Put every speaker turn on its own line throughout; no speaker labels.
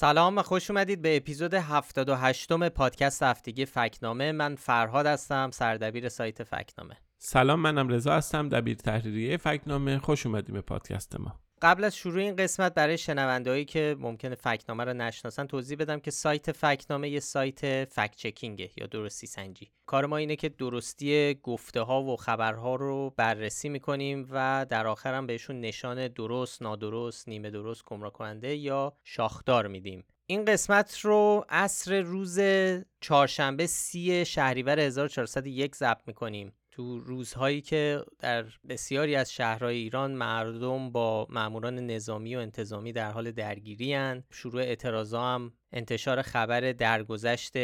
سلام و خوش اومدید به اپیزود 78 م پادکست هفتگی فکنامه. من فرهاد هستم سردبیر سایت فکنامه.
سلام منم رضا هستم دبیر تحریریه فکنامه. خوش اومدیم به پادکست ما.
قبل از شروع این قسمت برای شنوندهایی که ممکنه فکنامه رو نشناسن توضیح بدم که سایت فکنامه یه سایت فکت چکینگه یا درستی سنجی. کار ما اینه که درستی گفته ها و خبرها رو بررسی می‌کنیم و در آخر هم بهشون نشان درست، نادرست، نیمه درست، گمراه کننده یا شاخدار میدیم. این قسمت رو عصر روز چهارشنبه سی شهریور 1401 ضبط می‌کنیم. تو روزهایی که در بسیاری از شهرهای ایران مردم با ماموران نظامی و انتظامی در حال درگیری هن. شروع اعتراضا هم انتشار خبر درگذشت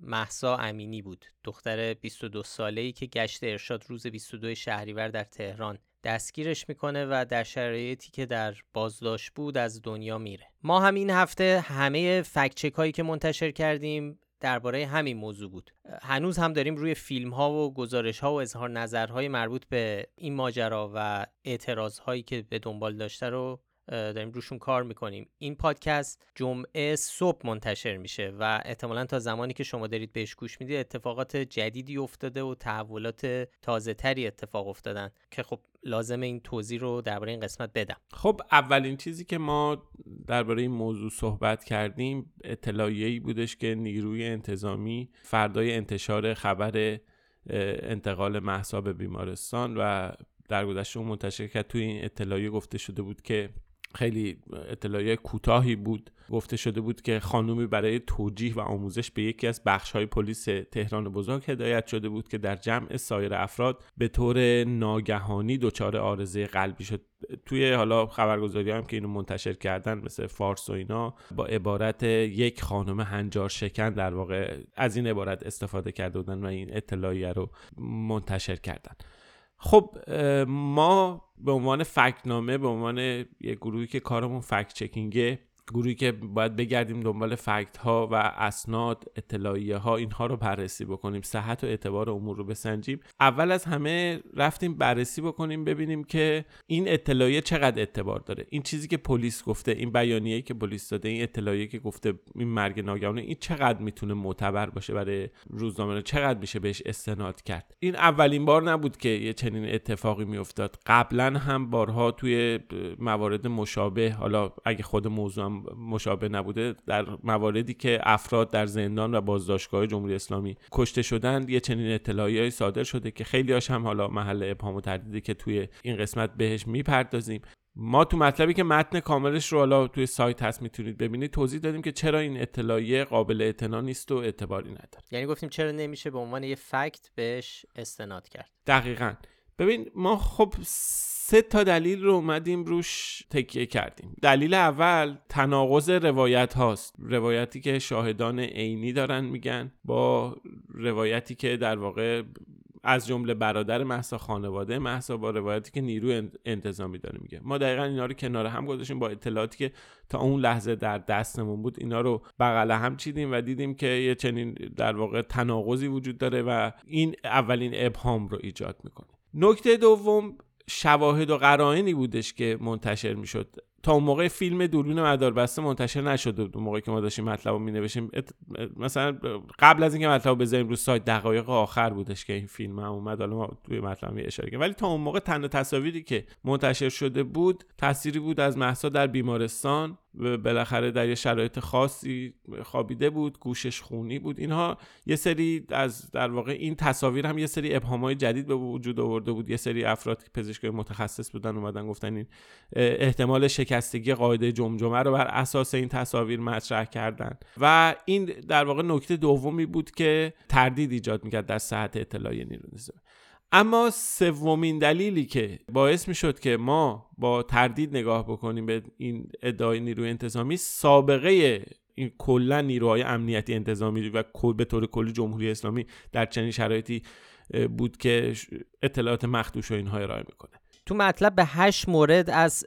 محسا امینی بود دختر 22 ساله ای که گشت ارشاد روز 22 شهریور در تهران دستگیرش می‌کنه و در شرایطی که در بازداشت بود از دنیا میره ما هم این هفته همه فکچک هایی که منتشر کردیم درباره همین موضوع بود. هنوز هم داریم روی فیلم ها و گزارش ها و اظهار نظرهای مربوط به این ماجرا و اعتراض هایی که به دنبال داشته رو داریم روشون کار می‌کنیم. این پادکست جمعه صبح منتشر میشه و احتمالا تا زمانی که شما دارید بهش گوش می‌دید اتفاقات جدیدی افتاده و تحولات تازه تری اتفاق افتادن که خب لازم این توضیح رو درباره این قسمت بدم.
خب اولین چیزی که ما درباره این موضوع صحبت کردیم اطلاعیه‌ای بودش که نیروی انتظامی فردای انتشار خبر انتقال محسا به بیمارستان و در گذشته منتشر کرد توی این اطلاعیه گفته شده بود که خیلی اطلاعیه کوتاهی بود. گفته شده بود که خانومی برای توجیه و آموزش به یکی از بخش های پلیس تهران بزرگ هدایت شده بود که در جمع سایر افراد به طور ناگهانی دچار آرزه قلبی شد. توی حالا خبرگزاری هم که اینو منتشر کردن مثل فارس و اینا با عبارت یک خانم هنجار شکن در واقع از این عبارت استفاده کرده بودن و این اطلاعیه رو منتشر کردن. خب ما به عنوان فکنامه به عنوان یه گروهی که کارمون فکت چکینگه گروهی که باید بگردیم دنبال فکت ها و اسناد اطلاعیه ها اینها رو بررسی بکنیم صحت و اعتبار امور رو بسنجیم. اول از همه رفتیم بررسی بکنیم ببینیم که این اطلاعیه چقدر اعتبار داره. این چیزی که پلیس گفته این بیانیه‌ای که پلیس داده این اطلاعیه که گفته این مرگ ناگهانی این چقدر می‌تونه معتبر باشه برای روزنامه چقدر میشه بهش استناد کرد؟ این اولین بار نبود که یه چنین اتفاقی میافتاد. قبلا هم بارها توی موارد مشابه حالا اگه خود موضوع مشابه نبوده در مواردی که افراد در زندان و بازداشتگاه جمهوری اسلامی کشته شدن یه چنین اطلاعی صادر شده که خیلی هاش هم حالا محل ابهام و تردیدی که توی این قسمت بهش می‌پردازیم. ما تو مطلبی که متن کاملش رو حالا توی سایت هست می‌تونید ببینید توضیح دادیم که چرا این اطلاعیه قابل اعتنا نیست و اعتباری نداره.
یعنی گفتیم چرا نمیشه به عنوان یه فکت بهش استناد کرد.
دقیقا. ببین ما خب سه تا دلیل رو اومدیم روش تکیه کردیم. دلیل اول تناقض روایت هاست. روایتی که شاهدان عینی دارن میگن با روایتی که در واقع از جمله برادر محسا خانواده محسا با روایتی که نیرو انتظامی داره میگه. ما دقیقا اینا رو کنار هم گذاشتیم با اطلاعاتی که تا اون لحظه در دستمون بود اینا رو بغل هم چیدیم و دیدیم که یه چنین در واقع تناقضی وجود داره و این اولین ابهام رو ایجاد می‌کنه. نکته دوم شواهد و قرائنی بودش که منتشر می‌شد. تا اون موقع فیلم دوربین مداربسته منتشر نشده بود اون که ما داشتیم مطلب رو مینوشیم مثلا قبل از اینکه مطلب بذاریم رو سایت دقایق آخر بودش که این فیلم هم اومد. حالا ما توی مطلب اشاره کردیم. ولی تا اون موقع تنها تصاویری که منتشر شده بود تصویری بود از محسا در بیمارستان. بالاخره در یه شرایط خاصی خوابیده بود گوشش خونی بود. اینها یه سری از در واقع این تصاویر هم یه سری ابهامای جدید به وجود آورده بود. یه سری افراد که پزشکای متخصص بودن اومدن گفتن این احتمال شکستگی قاعده جمجمه رو بر اساس این تصاویر مطرح کردن. و این در واقع نکته دومی بود که تردید ایجاد می‌کرد در صحت اطلاعی نیروی اما سومین دلیلی که باعث می شد که ما با تردید نگاه بکنیم به این ادعای نیروی انتظامی سابقه این کلا نیروهای امنیتی انتظامی و به طور کلی جمهوری اسلامی در چنین شرایطی بود که اطلاعات مخدوش و اینها ارائه می‌کنه.
تو مطلب به هشت مورد از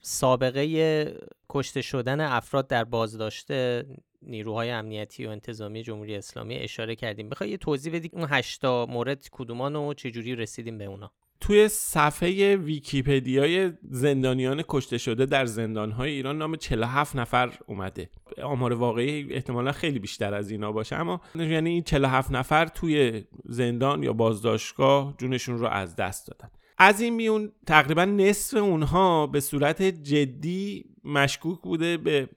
سابقه کشته شدن افراد در بازداشته نیروهای امنیتی و انتظامی جمهوری اسلامی اشاره کردیم. بخوای یه توضیح بدی اون هشتا مورد کدومان و چجوری رسیدیم به اونا؟
توی صفحه ویکیپدیای زندانیان کشته شده در زندانهای ایران نام 47 نفر اومده. آمار واقعی احتمالا خیلی بیشتر از اینا باشه اما یعنی این 47 نفر توی زندان یا بازداشتگاه جونشون رو از دست دادن. از این میون تقریبا نصف اونها به صورت جدی مشکوک بوده به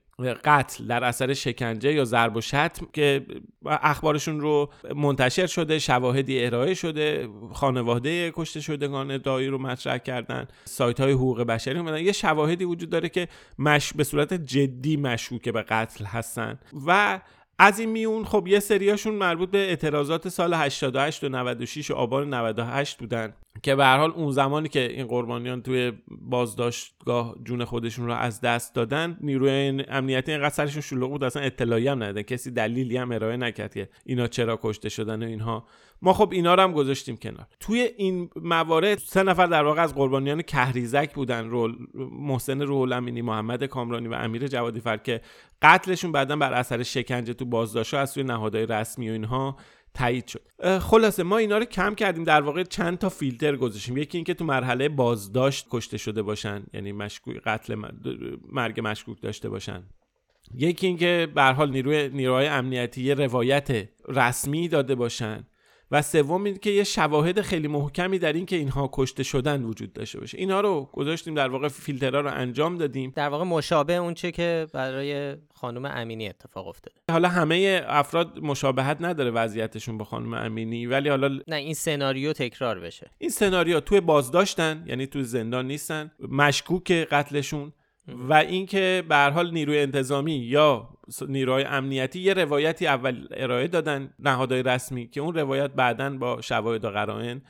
قتل در اثر شکنجه یا ضرب و شتم که اخبارشون رو منتشر شده شواهدی ارائه شده خانواده کشته شدگان دایی رو مطرح کردن سایت های حقوق بشری اومدن. یه شواهدی وجود داره که مش به صورت جدی مشکوک به قتل هستن. و از این میون خب یه سریاشون مربوط به اعتراضات سال 88 و 96 و آبان 98 بودن که به هر حال اون زمانی که این قربانیان توی بازداشتگاه جون خودشون رو از دست دادن نیروی امنیتی اینقدر سرشون شلوغ بود اصلا اطلاعی هم ندادن کسی دلیلی هم ارائه نکرد که اینا چرا کشته شدن و اینها. ما خب اینا رو هم گذاشتیم کنار. توی این موارد سه نفر در واقع از قربانیان کهریزک بودن رول محسن امینی محمد کامرانی و امیر جوادی فر که قتلشون بعدا بر اثر شکنجه تو بازداشت از سوی نهادهای رسمی و اینها تایید شد. خلاصه ما اینا رو کم کردیم در واقع چند تا فیلتر گذاشتیم. یکی اینکه تو مرحله بازداشت کشته شده باشن یعنی مشکوک قتل مرگ مشکوک داشته باشن. یکی اینکه به حال نیروی نیروهای امنیتی یه روایت رسمی داده باشن. و سوم این که یه شواهد خیلی محکمی در این که اینها کشته شدن وجود داشته باشه. اینها رو گذاشتیم در واقع فیلترها رو انجام دادیم.
در واقع مشابه اون چه که برای خانم امینی اتفاق افتاده.
حالا همه افراد مشابهت نداره وضعیتشون با خانم امینی ولی حالا
نه این سناریو تکرار بشه.
این سناریو توی بازداشتن یعنی توی زندان نیستن مشکوک قتلشون و اینکه به هر حال نیروی انتظامی یا نیروهای امنیتی یه روایتی اول ارائه دادن نهادهای رسمی که اون روایت بعدا با شواهد و قرائن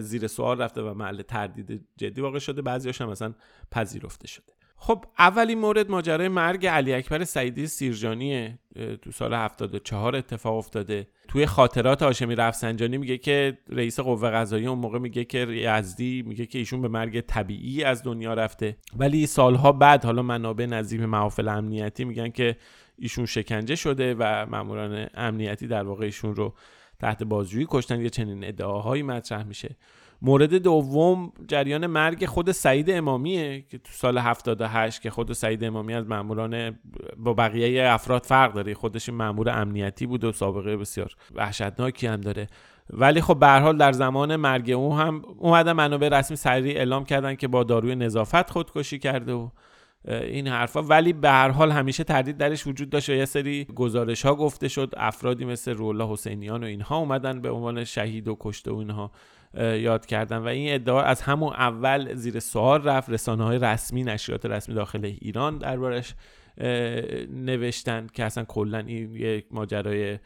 زیر سوال رفته و محل تردید جدی واقع شده. بعضیاش هم مثلا پذیرفته شده. خب اولین مورد ماجرای مرگ علی اکبر سعیدی سیرجانی تو سال 74 اتفاق افتاده. توی خاطرات هاشمی رفسنجانی میگه که رئیس قوه قضاییه اون موقع میگه که یزدی میگه که ایشون به مرگ طبیعی از دنیا رفته. ولی سالها بعد حالا منابع نظیم محافل امنیتی میگن که ایشون شکنجه شده و ماموران امنیتی در واقع ایشون رو تحت بازجویی کشتن. یه چنین ادعاهایی مطرح میشه. مورد دوم جریان مرگ خود سعید امامیه که تو سال 78 که خود سعید امامی از ماموران با بقیه افراد فرق داره. خودش مامور امنیتی بود و سابقه بسیار وحشتناکی هم داره. ولی خب به حال در زمان مرگ او هم اومدن منابع رسمی سریع اعلام کردن که با داروی نظافت خودکشی کرده و این حرفا. ولی به هر حال همیشه تردید درش وجود داشت و یه سری گزارش ها گفته شد. افرادی مثل رولا حسینیان و اینها اومدن به عنوان شهید و کشته و اینها یاد کردن و این ادعا از همون اول زیر سوال رفت. رسانه های رسمی نشریات رسمی داخل ایران دربارش نوشتن که اصلا کلا این یک ماجرای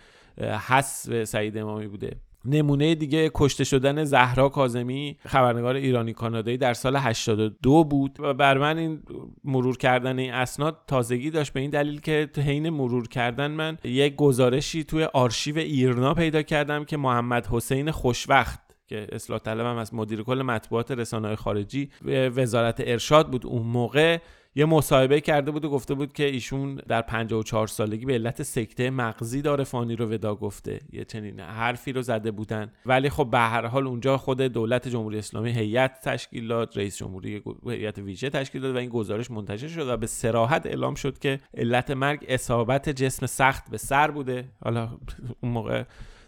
حس سعید امامی بوده. نمونه دیگه کشته شدن زهرا کازمی خبرنگار ایرانی کانادایی در سال 82 بود. و بر من این مرور کردن این اسناد تازگی داشت به این دلیل که تو حین مرور کردن من یک گزارشی توی آرشیو ایرنا پیدا کردم که محمد حسین خوشوقت که اصلاح طلبم از مدیر کل مطبوعات رسانه خارجی وزارت ارشاد بود اون موقع یه مصاحبه کرده بود و گفته بود که ایشون در 54 سالگی به علت سکته مغزی داره فانی رو ودا گفته. یه چنین حرفی رو زده بودن. ولی خب به هر حال اونجا خود دولت جمهوری اسلامی هیئت تشکیل داد رئیس جمهوری هیئت ویژه تشکیل داد و این گزارش منتشر شد و به سراحت اعلام شد که علت مرگ اصابت جسم سخت به سر بوده. حالا اون موقع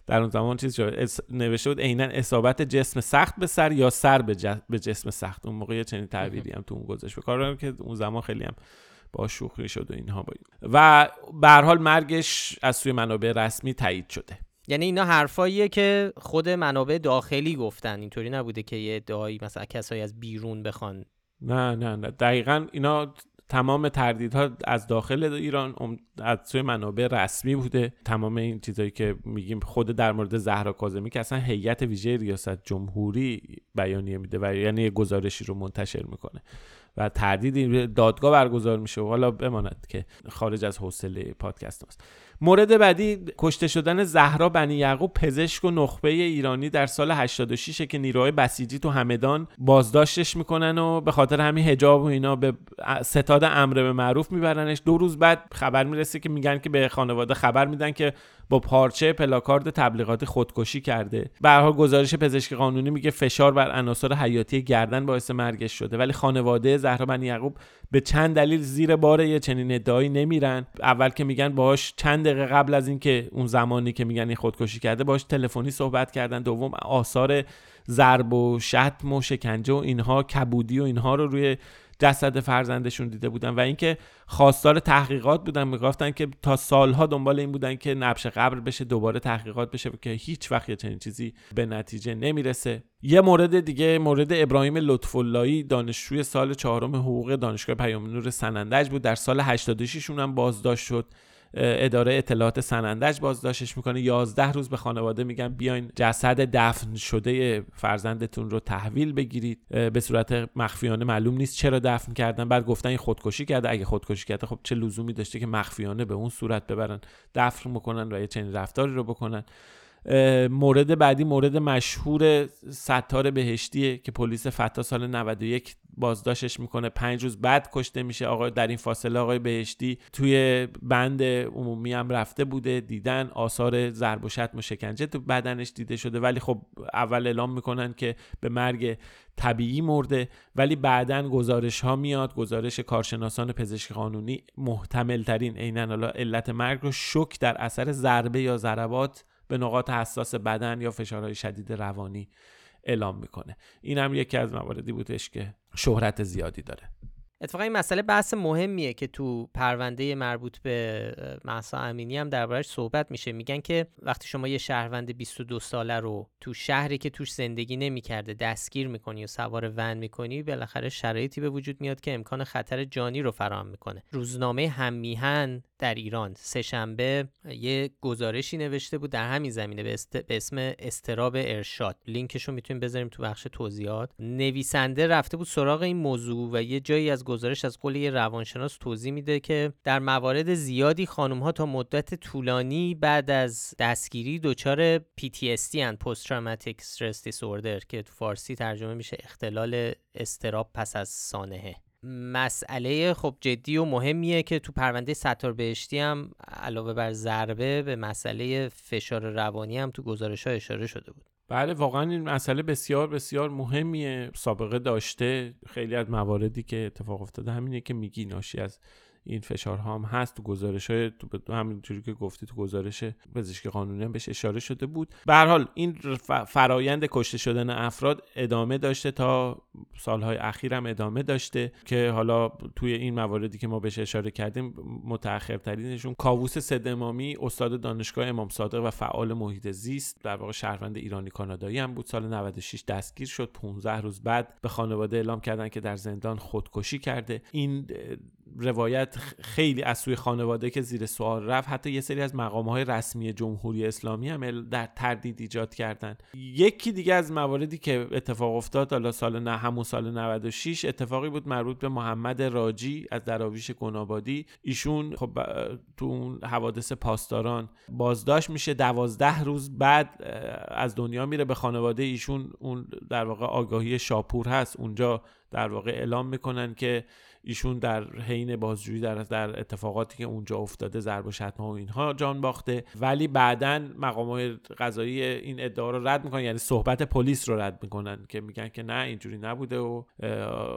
در اون زمان چیز شد. نوشته بود عینا اصابت جسم سخت به سر یا سر به, جسم سخت. اون موقع چنین تعبیری هم تو اون گذاشت. به که اون زمان خیلی هم با شوخی شد و اینها باید. و به حال مرگش از سوی منابع رسمی تایید شده.
یعنی اینا حرفاییه که خود منابع داخلی گفتن. اینطوری نبوده که یه ادعایی مثلا کسایی از بیرون بخوان.
نه نه نه. دقیقا اینا تمام تردیدها از داخل ایران از سوی منابع رسمی بوده. تمام این چیزایی که میگیم خود در مورد زهرا کاظمی که اصلا هیئت ویژه ریاست جمهوری بیانیه میده و یعنی گزارشی رو منتشر می‌کنه و تردید دادگاه برگزار میشه و حالا بماند که خارج از حوصله پادکست است مورد بعدی کشته شدن زهرا بنی یعقوب پزشک و نخبه ایرانی در سال 86 که نیروهای بسیجی تو همدان بازداشتش می‌کنن و به خاطر همین حجاب و اینا به ستاد امر به معروف میبرنش. دو روز بعد خبر می‌رسه که میگن که به خانواده خبر میدن که با پارچه پلاکارد تبلیغاتی خودکشی کرده. به حال گزارش پزشک قانونی میگه فشار بر عناصر حیاتی گردن باعث مرگش شده. ولی خانواده زهرا بنی یعقوب به چند دلیل زیر بار یه چنین ادعایی نمیرن. اول که میگن باهاش چند دقیقه قبل از اینکه اون زمانی که میگن این خودکشی کرده باش تلفنی صحبت کردن. دوم آثار ضرب و شتم و شکنجه و اینها کبودی و اینها رو روی جسد فرزندشون دیده بودن و اینکه خواستار تحقیقات بودن می‌گفتن که تا سالها دنبال این بودن که نبش قبر بشه دوباره تحقیقات بشه که هیچ وقت چنین چیزی به نتیجه نمی‌رسه. یه مورد دیگه مورد ابراهیم لطف دانشجوی سال چهارم حقوق دانشگاه پیام نور سنندج بود. در سال 86 هم بازداشت شد. اداره اطلاعات سنندج بازداشتش می‌کنه. 11 روز به خانواده میگن بیاین جسد دفن شده فرزندتون رو تحویل بگیرید. به صورت مخفیانه معلوم نیست چرا دفن کردن. بعد گفتن این خودکشی کرده. اگه خودکشی کرده خب چه لزومی داشته که مخفیانه به اون صورت ببرن دفن می‌کنن و یه چنین رفتاری رو بکنن. مورد بعدی مورد مشهور ستار بهشتیه که پلیس فتا سال 91 بازداشتش می‌کنه. پنج روز بعد کشته میشه. آقای در این فاصله آقای بهشتی توی بند عمومی هم رفته بوده. دیدن آثار ضرب و شتم و شکنجه تو بدنش دیده شده. ولی خب اول اعلام می‌کنن که به مرگ طبیعی مرده. ولی بعدا گزارش ها میاد. گزارش کارشناسان پزشک قانونی محتمل ترین عینا علت مرگ رو شک در اثر ضربه یا ضربات به نقاط حساس بدن یا فشارهای شدید روانی اعلام می‌کنه. این هم یکی از مواردی بودش که شهرت زیادی داره.
اتفاقا این مسئله بحث مهمیه که تو پرونده مربوط به محسا امینی هم دربارش صحبت میشه. میگن که وقتی شما یه شهروند 22 ساله رو تو شهری که توش زندگی نمی‌کرده دستگیر می‌کنی و سوار ون می‌کنی بالاخره شرایطی به وجود میاد که امکان خطر جانی رو فراهم می‌کنه. روزنامه هممیهن در ایران سهشنبه یه گزارشی نوشته بود در همین زمینه به, به اسم استراب ارشاد. لینکش رو می‌تونیم بذاریم تو بخش توضیحات. نویسنده رفته بود سراغ این موضوع و یه جایی از گزارش از قول یه روانشناس توضیح میده که در موارد زیادی خانم ها تا مدت طولانی بعد از دستگیری دچار PTSD ان پست تروماتیک استرس دیسوردر که تو فارسی ترجمه میشه اختلال استراب پس از سانحه. مسئله خب جدی و مهمیه که تو پرونده ستار بهشتی هم علاوه بر ضربه به مسئله فشار روانی هم تو گزارش ها اشاره شده بود.
بله واقعا این مسئله بسیار بسیار مهمیه. سابقه داشته. خیلی از مواردی که اتفاق افتاده همینه که میگی ناشی از این فشارها هم هست تو گزارش های تو همینجوری که گفتی تو گزارش پزشکی قانونی هم بهش اشاره شده بود. به هر حال این فرایند کشته شدن افراد ادامه داشته تا سالهای اخیر هم ادامه داشته که حالا توی این مواردی که ما بهش اشاره کردیم متأخرترینشون کاووس سدمامی استاد دانشگاه امام صادق و فعال محیط زیست در واقع شهروند ایرانی کانادایی هم بود. سال 96 دستگیر شد. 15 روز بعد به خانواده اعلام کردن که در زندان خودکشی کرده. این روایت خیلی از سوی خانواده که زیر سوال رفت حتی یه سری از مقام های رسمی جمهوری اسلامی هم در تردید ایجاد کردن. یکی دیگه از مواردی که اتفاق افتاد حالا سال نه همون سال 96 اتفاقی بود مربوط به محمد راجی از دراویش گنابادی. ایشون خب تو اون حوادث پاسداران بازداشت میشه. دوازده روز بعد از دنیا میره به خانواده ایشون. اون در واقع آگاهی شاپور هست. اونجا در واقع اعلام می‌کنن که ایشون در حین بازجویی در در اتفاقاتی که اونجا افتاده ضرب و شتم و اینها جان باخته. ولی بعدا مقام قضایی این ادعا رو رد می‌کنن یعنی صحبت پلیس رو رد می‌کنن که میگن که نه اینجوری نبوده و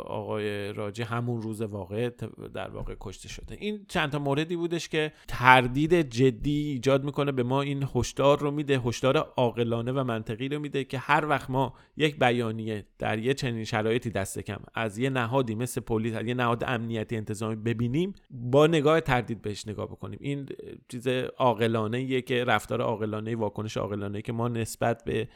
آقای راجی همون روز واقع در واقع کشته شده. این چند تا موردی بودش که تردید جدی ایجاد می‌کنه به ما این هشدار رو میده هشدار عاقلانه و منطقی رو میده که هر وقت ما یک بیانیه در یه چنین شرایطی دست کم از یه نهادی مثل پلیس یه نهاد امنیتی انتظامی ببینیم با نگاه تردید بهش نگاه بکنیم. این چیز عاقلانه که رفتار عاقلانه واکنش عاقلانه که ما نسبت به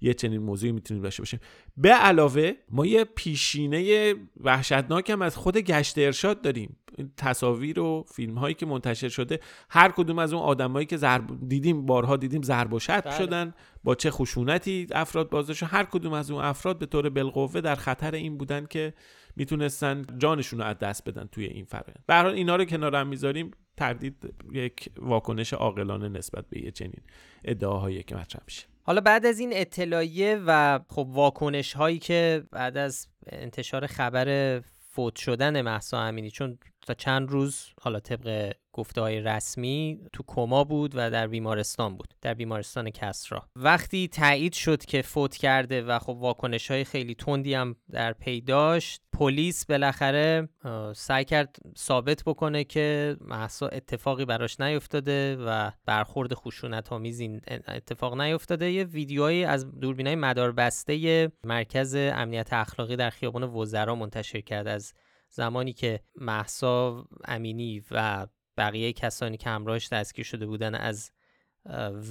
یه چنین موضوعی می‌تونیم داشته باشیم. به علاوه ما یه پیشینه وحشتناک هم از خود گشت ارشاد داریم. تصاویر و فیلم هایی که منتشر شده هر کدوم از اون آدمایی که ضرب دیدیم بارها دیدیم ضرب و شتم بله. شدن با چه خشونتی افراد بازداشت هر کدوم از اون افراد به طور بالقوه در خطر این بودن که می‌تونستن جانشون رو از دست بدن توی این فرآیند به حال اینا رو کنار هم می‌ذاریم تردید یک واکنش عاقلانه نسبت به یه چنین ادعاهایی که مطرح میشه.
حالا بعد از این اطلاعیه و خب واکنش هایی که بعد از انتشار خبر فوت شدن محسا امینی چون تا چند روز حالا طبق گفته های رسمی تو کما بود و در بیمارستان بود در بیمارستان کسرا. وقتی تایید شد که فوت کرده و خب واکنش های خیلی تندی هم در پی داشت پلیس بالاخره سعی کرد ثابت بکنه که محسا اتفاقی براش نیفتاده و برخورد خشونت آمیز اتفاق نیفتاده. یه ویدیوهایی از دوربینای مدار بسته مرکز امنیت اخلاقی در خیابان وزرا منتشر کرد از زمانی که محسا امینی و بقیه کسانی که همراهش دستگیر شده بودن از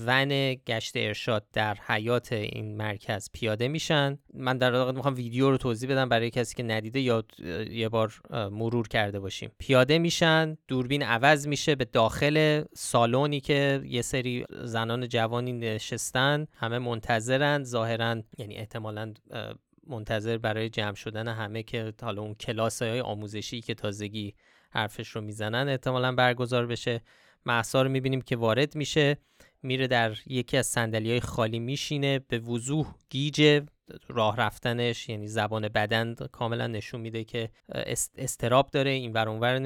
ون گشت ارشاد در حیات این مرکز پیاده میشن. من در واقع می‌خوام ویدیو رو توضیح بدم برای کسی که ندیده یا یه بار مرور کرده باشیم. پیاده میشن دوربین عوض میشه به داخل سالونی که یه سری زنان جوانی نشستن همه منتظرن ظاهرا یعنی احتمالا منتظر برای جمع شدن همه که حالا اون کلاس های آموزشی که تازگی حرفش رو می‌زنن احتمالا برگزار بشه. محسا رو می‌بینیم که وارد میشه. میره در یکی از سندلی های خالی میشینه. به وضوح گیج راه رفتنش یعنی زبان بدن کاملا نشون میده که استراب داره این ور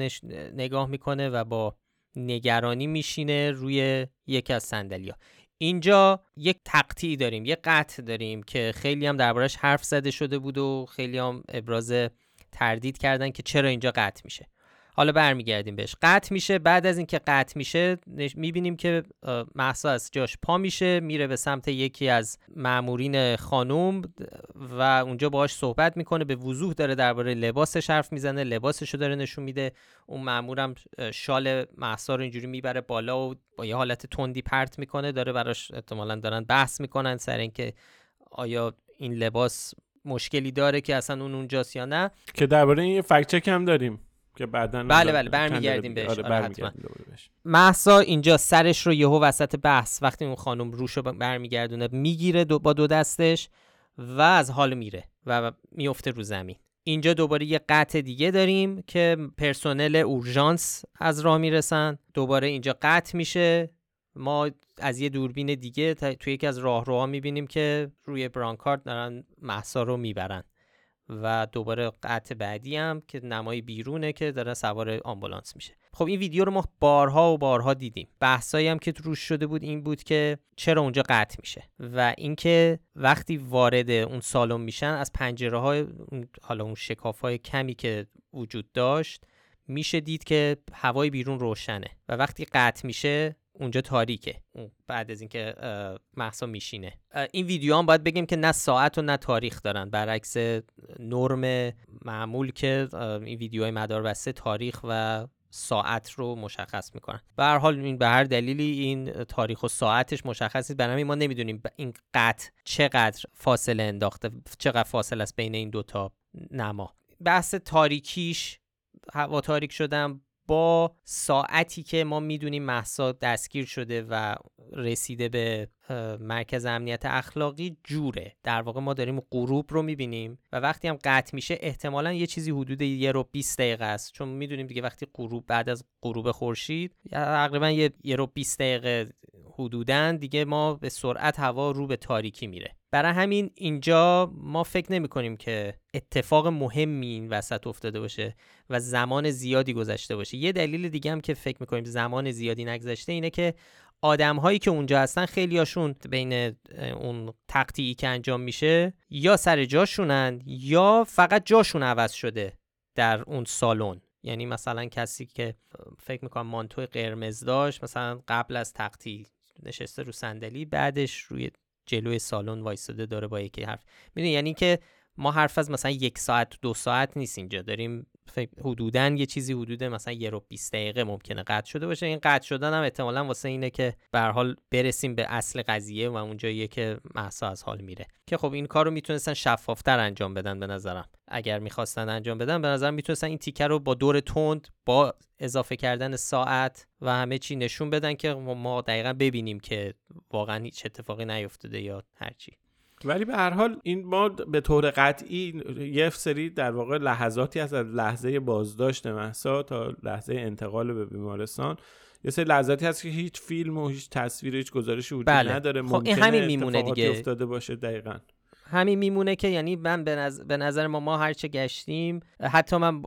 نگاه می‌کنه و با نگرانی میشینه روی یکی از سندلیا اینجا یک تقطیع داریم یک قطع داریم که خیلی هم دربارش حرف زده شده بود و خیلی هم ابراز تردید کردن که چرا اینجا قطع میشه. حالا برمیگردیم بهش. قطع میشه بعد از اینکه قطع میشه می‌بینیم که محسا از جاش پا میشه میره به سمت یکی از مامورین خانوم و اونجا باهاش صحبت می‌کنه. به وضوح داره درباره لباسش حرف می‌زنه لباسش رو داره نشون میده. اون مامورم شال محسا رو اینجوری می‌بره بالا و با یه حالت تندی پرت می‌کنه. داره براش احتمالا دارن بحث می‌کنن سر اینکه آیا این لباس مشکلی داره که اصلا اون اونجاست یا نه.
که درباره این فکت چک هم داریم. که بعدا
بله بله برمیگردیم بهش. آره, آره محسا اینجا سرش رو یهو وسط بحث وقتی اون خانم روش رو برمیگردونه می‌گیره دو با دو دستش و از حال میره و میفته رو زمین. اینجا دوباره یه قطع دیگه داریم که پرسنل اورژانس از راه می‌رسن. دوباره اینجا قطع میشه. ما از یه دوربین دیگه توی یکی از راهروها می‌بینیم که روی برانکارد دارن محسا رو می‌برن. و دوباره قطع بعدی هم که نمای بیرونه که داره سوار آمبولانس میشه. خب این ویدیو رو ما بارها و بارها دیدیم. بحثایی هم که روش شده بود این بود که چرا اونجا قطع میشه و اینکه وقتی وارد اون سالن میشن از پنجره های حالا اون شکاف های کمی که وجود داشت میشه دید که هوای بیرون روشنه و وقتی قطع میشه اونجا تاریکه. بعد از اینکه محسا میشینه. این ویدیو هم باید بگیم که نه ساعت و نه تاریخ دارن. برعکس نرم معمول که این ویدیوهای مدار بسته تاریخ و ساعت رو مشخص می‌کنن. به هر حال این به هر دلیلی این تاریخ و ساعتش مشخص نیست. برای ما نمی‌دونیم این قطع چقدر فاصله انداخته چقدر فاصله است بین این دوتا نما. بحث تاریکیش هوا تاریک شدن با ساعتی که ما می‌دونیم محسا دستگیر شده و رسیده به مرکز امنیت اخلاقی جوره. در واقع ما داریم غروب رو می‌بینیم و وقتی هم قطع میشه احتمالا یه چیزی حدود یه رو 20 دقیقه است. چون می‌دونیم دیگه وقتی غروب بعد از غروب خورشید تقریبا یه, یه رو 20 دقیقه حدودن دیگه ما به سرعت هوا رو به تاریکی میره. برای همین اینجا ما فکر نمی کنیم که اتفاق مهمی این وسط افتاده باشه و زمان زیادی گذشته باشه. یه دلیل دیگه هم که فکر می‌کنیم زمان زیادی نگذشته اینه که آدم هایی که اونجا هستن خیلی هاشون بین اون تقطیعی که انجام میشه یا سر جاشونن یا فقط جاشون عوض شده در اون سالن. یعنی مثلا کسی که فکر می‌کنم مانتو قرمز داشت مثلا قبل از تقطیع نشسته رو صندلی بعدش روی جلوی سالن وایستاده داره با یکی حرف می‌دونی یعنی که ما حرف از مثلا یک ساعت دو ساعت نیست اینجا. داریم حدودا یه چیزی حدود مثلا یه رو 20 دقیقه ممکنه قطع شده باشه. این قطع شدن هم احتمالا واسه اینه که به حال برسیم به اصل قضیه و اونجاییه که محسا از حال میره. که خب این کار رو می‌تونستن شفافتر انجام بدن به نظرم. اگر می‌خواستن انجام بدن به نظرم می‌تونستن این تیکه رو با دور تند با اضافه کردن ساعت و همه چی نشون بدن که ما دقیقا ببینیم که واقعا هیچ اتفاقی نیفتاده یا هرچی.
ولی به هر حال این ما به طور قطعی یه سری در واقع لحظاتی از لحظه بازداشت محسا تا لحظه انتقال به بیمارستان یه سری لحظاتی هست که هیچ فیلم و هیچ تصویر هیچ گزارشی وجود بله. نداره.
خب این همین میمونه دیگه.
افتاده باشه دقیقا.
همین میمونه که یعنی من به, به نظر ما ما هرچه گشتیم حتی من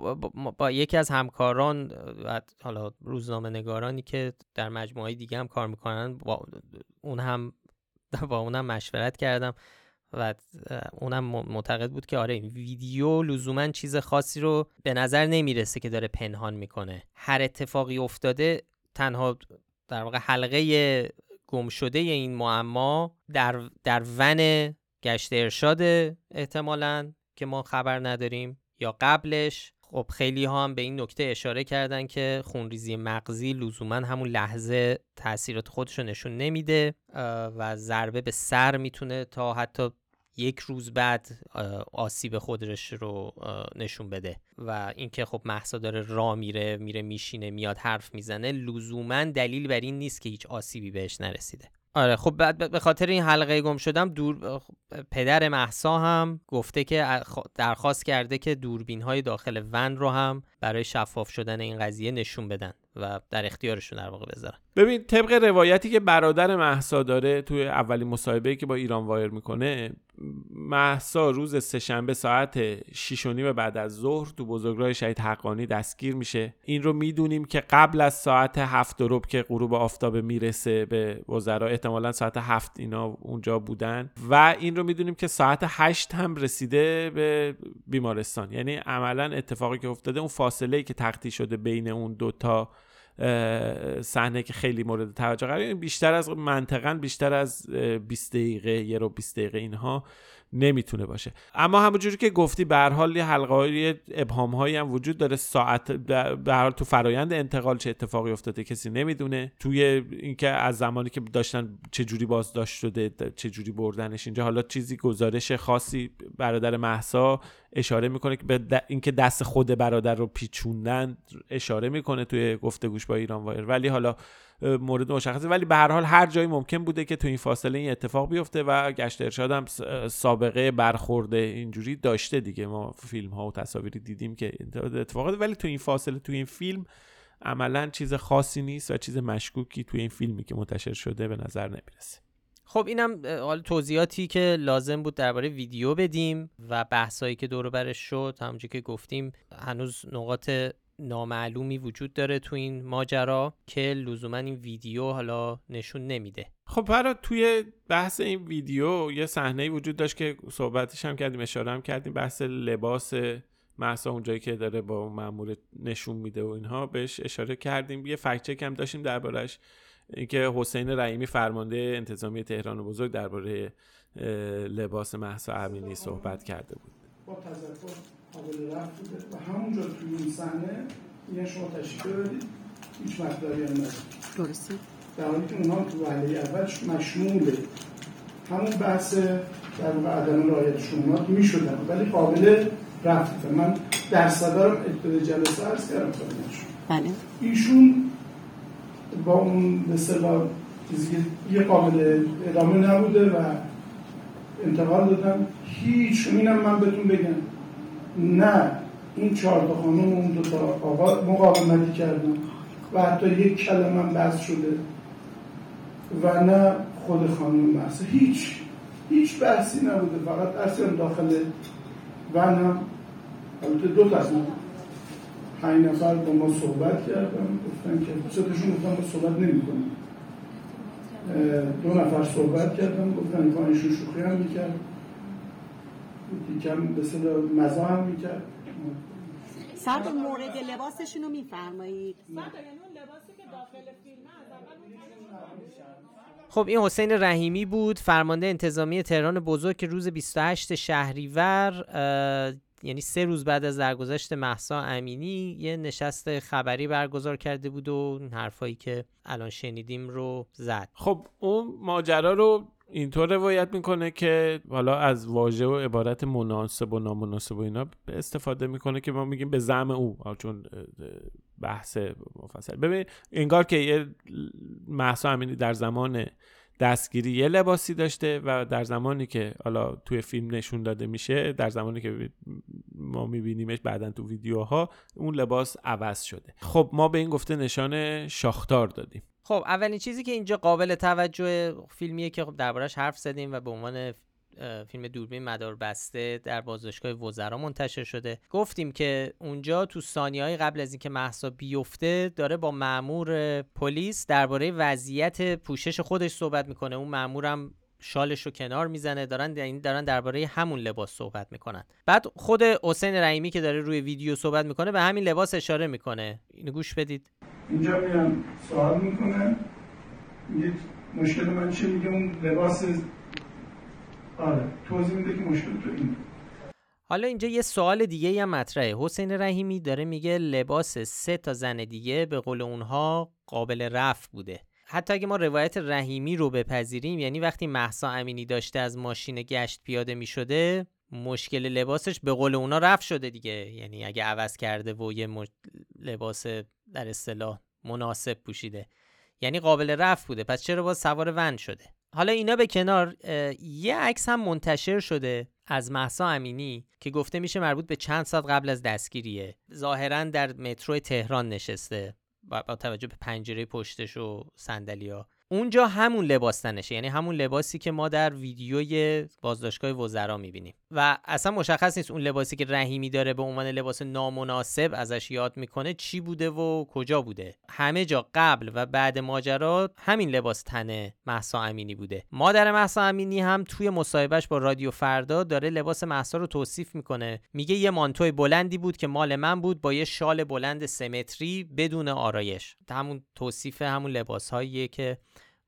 با, یکی از همکاران حالا روزنامه نگارانی که در مجموعه دیگه هم کار می‌کنن با اون هم با اونم مشورت کردم. و اونم معتقد بود که آره این ویدیو لزوما چیز خاصی رو به نظر نمی‌رسه که داره پنهان می‌کنه. هر اتفاقی افتاده تنها در واقع حلقه گم شده این معما در در ون گشت ارشاد احتمالا که ما خبر نداریم یا قبلش. خب خیلی ها هم به این نکته اشاره کردن که خونریزی مغزی لزوما همون لحظه تاثیرات خودش رو نشون نمیده و ضربه به سر می‌تونه تا حتی یک روز بعد آسیب خودش رو نشون بده. و اینکه خب محسا داره را میره میره میشینه میاد حرف می‌زنه لزوما دلیل بر این نیست که هیچ آسیبی بهش نرسیده. آره خب بعد به خاطر این حلقه گم شدم دور پدر محسا هم گفته که درخواست کرده که دوربین های داخل ون رو هم برای شفاف شدن این قضیه نشون بدن و در اختیارشون در واقع بذارن.
ببین طبق روایتی که برادر محسا داره توی اولین مصاحبه که با ایران وایر می‌کنه محسا روز سهشنبه ساعت 6 و بعد از ظهر تو بزرگراه شهید حقانی دستگیر میشه. این رو می‌دونیم که قبل از ساعت هفت روب که غروب آفتابه می‌رسه به وزرا احتمالا ساعت هفت اینا اونجا بودن. و این رو می‌دونیم که ساعت هشت هم رسیده به بیمارستان. یعنی عملا اتفاقی که افتاده اون فاصله ای که تختی شده بین اون دوتا صحنه که خیلی مورد توجه قرار بیشتر از منطقا بیشتر از 20 دقیقه یه رو 20 دقیقه اینها نمی‌تونه باشه. اما همونجوری که گفتی به هر حال حلقه های ابهام هایی هم وجود داره. ساعت به حال تو فرایند انتقال چه اتفاقی افتاده کسی نمی‌دونه. توی اینکه از زمانی که داشتن چه جوری بازداشت شده چه جوری بردنش اینجا حالا چیزی گزارش خاصی برادر محسا اشاره می‌کنه که به اینکه دست خود برادر رو پیچوندن اشاره می‌کنه توی گفتگوش با ایران وایر. ولی حالا مورد مشخصه. ولی به هر حال هر جایی ممکن بوده که تو این فاصله این اتفاق بیفته و گشت ارشاد هم سابقه برخورده اینجوری داشته دیگه. ما فیلم ها و تصاویری دیدیم که اتفاقات ولی تو این فاصله تو این فیلم عملا چیز خاصی نیست و چیز مشکوکی توی این فیلمی که منتشر شده به نظر نمی‌رسه.
خب اینم حال توضیحاتی که لازم بود درباره ویدیو بدیم و بحثایی که دور برش شد. همونجوری که گفتیم هنوز نقاط نامعلومی وجود داره تو این ماجرا که لزوما این ویدیو حالا نشون نمیده.
خب برای توی بحث این ویدیو یه صحنه وجود داشت که صحبتش هم کردیم اشاره هم کردیم. بحث لباس محسا اونجایی که داره با مامور نشون میده و اینها بهش اشاره کردیم. یه فکچک هم داشتیم دربارهش اینکه حسین رحیمی فرمانده انتظامی تهران بزرگ درباره لباس محسا امینی صحبت کرده بود. با
قابل رفت بوده و همونجا توی این صحنه میگن شما تشریف ببرید هیچ مقداری هم درسته. در حالی که اونها تو وحله اولش مشموله همون بحث در واقع عدم رعایت شمونات می‌شدن ولی قابل رفت من در صدارم ابتدای جلسه عرض کردم
بله.
ایشون با اون به چیزی که یه قابل ادامه نبوده و انتقال دادم هیچ اینم من بهتون بگم. نه این چهار تا خانم اون دو تا آقا مقاومتی کردن و حتی یک کلمه هم بس شده و نه خود خانم بحث هیچ هیچ بحثی نبوده. فقط اصلا داخل و هم. البته دو تا پنج نفر با ما صحبت کردن گفتن که ستشون گفتن با صحبت نمی کنیم دو نفر صحبت کردن گفتن که ایشون شوخی هم می‌کرد. یکم به صدا مزا هم می‌کرد.
سر مورد لباسشون رو میفرمایید.
خب این حسین رحیمی بود فرمانده انتظامی تهران بزرگ که روز 28 شهریور یعنی سه روز بعد از درگذشت محسا امینی یه نشست خبری برگزار کرده بود و این حرفایی که الان شنیدیم رو زد.
خب اون ماجرا رو اینطور روایت می‌کنه که حالا از واژه و عبارت مناسب و نامناسب و اینا استفاده می‌کنه که ما میگیم به زم او چون بحث مفصل. ببین انگار که یه محسا امینی در زمان دستگیری یه لباسی داشته و در زمانی که حالا توی فیلم نشون داده میشه در زمانی که ما میبینیمش بعدا تو ویدیوها اون لباس عوض شده. خب ما به این گفته نشان شاختار دادیم.
خب اولین چیزی که اینجا قابل توجه فیلمیه که خب دربارش حرف زدیم و به عنوان فیلم دوربین مدار بسته در بازداشتگاه وزرا منتشر شده. گفتیم که اونجا تو ثانیه‌های قبل از اینکه محسا بیفته داره با مأمور پلیس درباره وضعیت پوشش خودش صحبت می‌کنه. اون مأمورم شالش رو کنار می‌زنه دارن دارن درباره همون لباس صحبت می‌کنن. بعد خود حسین رحیمی که داره روی ویدیو صحبت می‌کنه به همین لباس اشاره می‌کنه. اینو گوش بدید.
اینجا میان سوال می‌کنه مشکل من چیه؟ میگه اون لباس آره
حالا اینجا یه سوال دیگه هم مطرحه. حسین رحیمی داره میگه لباس سه تا زن دیگه به قول اونها قابل رفع بوده. حتی اگه ما روایت رحیمی رو بپذیریم یعنی وقتی محسا امینی داشته از ماشین گشت پیاده می شده مشکل لباسش به قول اونا رفع شده دیگه. یعنی اگه عوض کرده و یه لباس در اصطلاح مناسب پوشیده. یعنی قابل رفع بوده. پس چرا باز سوار ون شده؟ حالا اینا به کنار یه عکس هم منتشر شده از محسا امینی که گفته میشه مربوط به چند ساعت قبل از دستگیریه. ظاهرا در مترو تهران نشسته با توجه به پنجره پشتش و سندلیا اونجا همون لباس تنشه یعنی همون لباسی که ما در ویدیوی بازداشتگاه وزرا می‌بینیم. و اصلا مشخص نیست اون لباسی که رحیمی داره به عنوان لباس نامناسب ازش یاد می‌کنه چی بوده و کجا بوده. همه جا قبل و بعد ماجرا همین لباس تنه محسا امینی بوده. مادر محسا امینی هم توی مصاحبهش با رادیو فردا داره لباس محسا رو توصیف می‌کنه. میگه یه مانتوی بلندی بود که مال من بود با یه شال بلند سمتری بدون آرایش. همون توصیف همون لباس که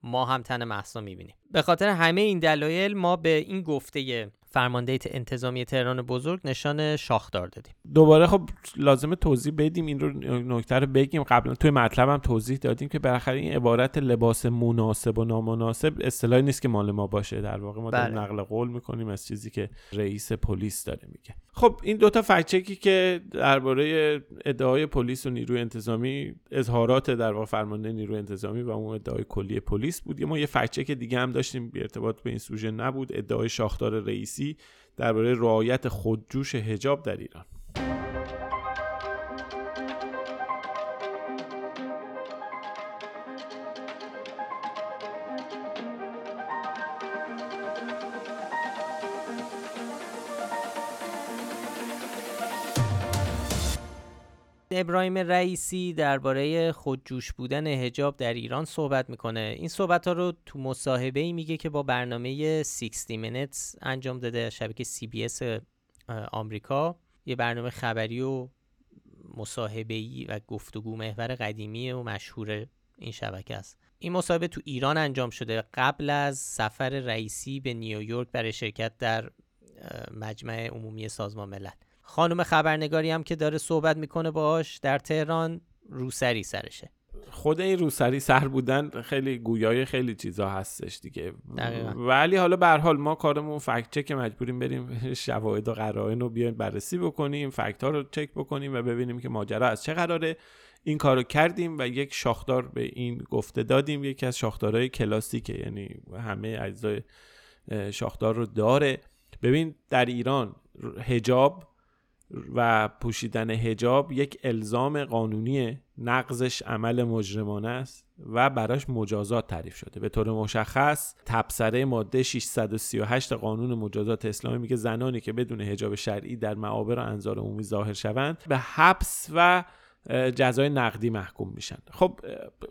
ما هم تن محسا می‌بینیم. به خاطر همه این دلایل ما به این گفته فرمانده انتظامی تهران بزرگ نشان شاخدار دادیم.
دوباره خب لازمه توضیح بدیم این رو نکته رو بگیم. قبلا توی مطلب هم توضیح دادیم که بالاخره این عبارت لباس مناسب و نامناسب اصطلاحی نیست که مال ما باشه. در واقع ما داریم بله. نقل قول می‌کنیم از چیزی که رئیس پلیس داره میگه. خب این دوتا فکچکی که درباره ادعای پلیس و نیروی انتظامی اظهارات در واقع فرمانده نیروی انتظامی و اون ادعای کلی پلیس بود. ما یه فکچک دیگه هم داشتیم به ارتباط به این سوژه نبود. ادعای شاخدار درباره رعایت خودجوش هجاب در ایران.
ابراهیم رئیسی درباره خودجوش بودن هجاب در ایران صحبت می‌کنه. این صحبت ها رو تو مصاحبه ای میگه که با برنامه 60 Minutes انجام داده شبکه CBS آمریکا. یه برنامه خبری و مصاحبه ای و گفتگو محور قدیمی و مشهور این شبکه است. این مصاحبه تو ایران انجام شده قبل از سفر رئیسی به نیویورک برای شرکت در مجمع عمومی سازمان ملل. خانم خبرنگاری هم که داره صحبت می‌کنه باش در تهران روسری سرشه.
خود این روسری سر بودن خیلی گویای خیلی چیزا هستش دیگه. ولی حالا به حال ما کارمون فکت چک مجبوریم بریم شواهد و قرائن رو بیایم بررسی بکنیم فکت ها رو چک بکنیم و ببینیم که ماجرا از چه قراره. این کارو کردیم و یک شاخدار به این گفته دادیم. یکی از شاخدارهای کلاسیکه یعنی همه اجزای شاخدار رو داره. ببین در ایران هجاب و پوشیدن هجاب یک الزام قانونی نقضش عمل مجرمانه است و براش مجازات تعریف شده. به طور مشخص تبصره ماده 638 قانون مجازات اسلامی میگه زنانی که بدون هجاب شرعی در معابر و انظار عمومی ظاهر شوند به حبس و جزای نقدی محکوم میشن. خب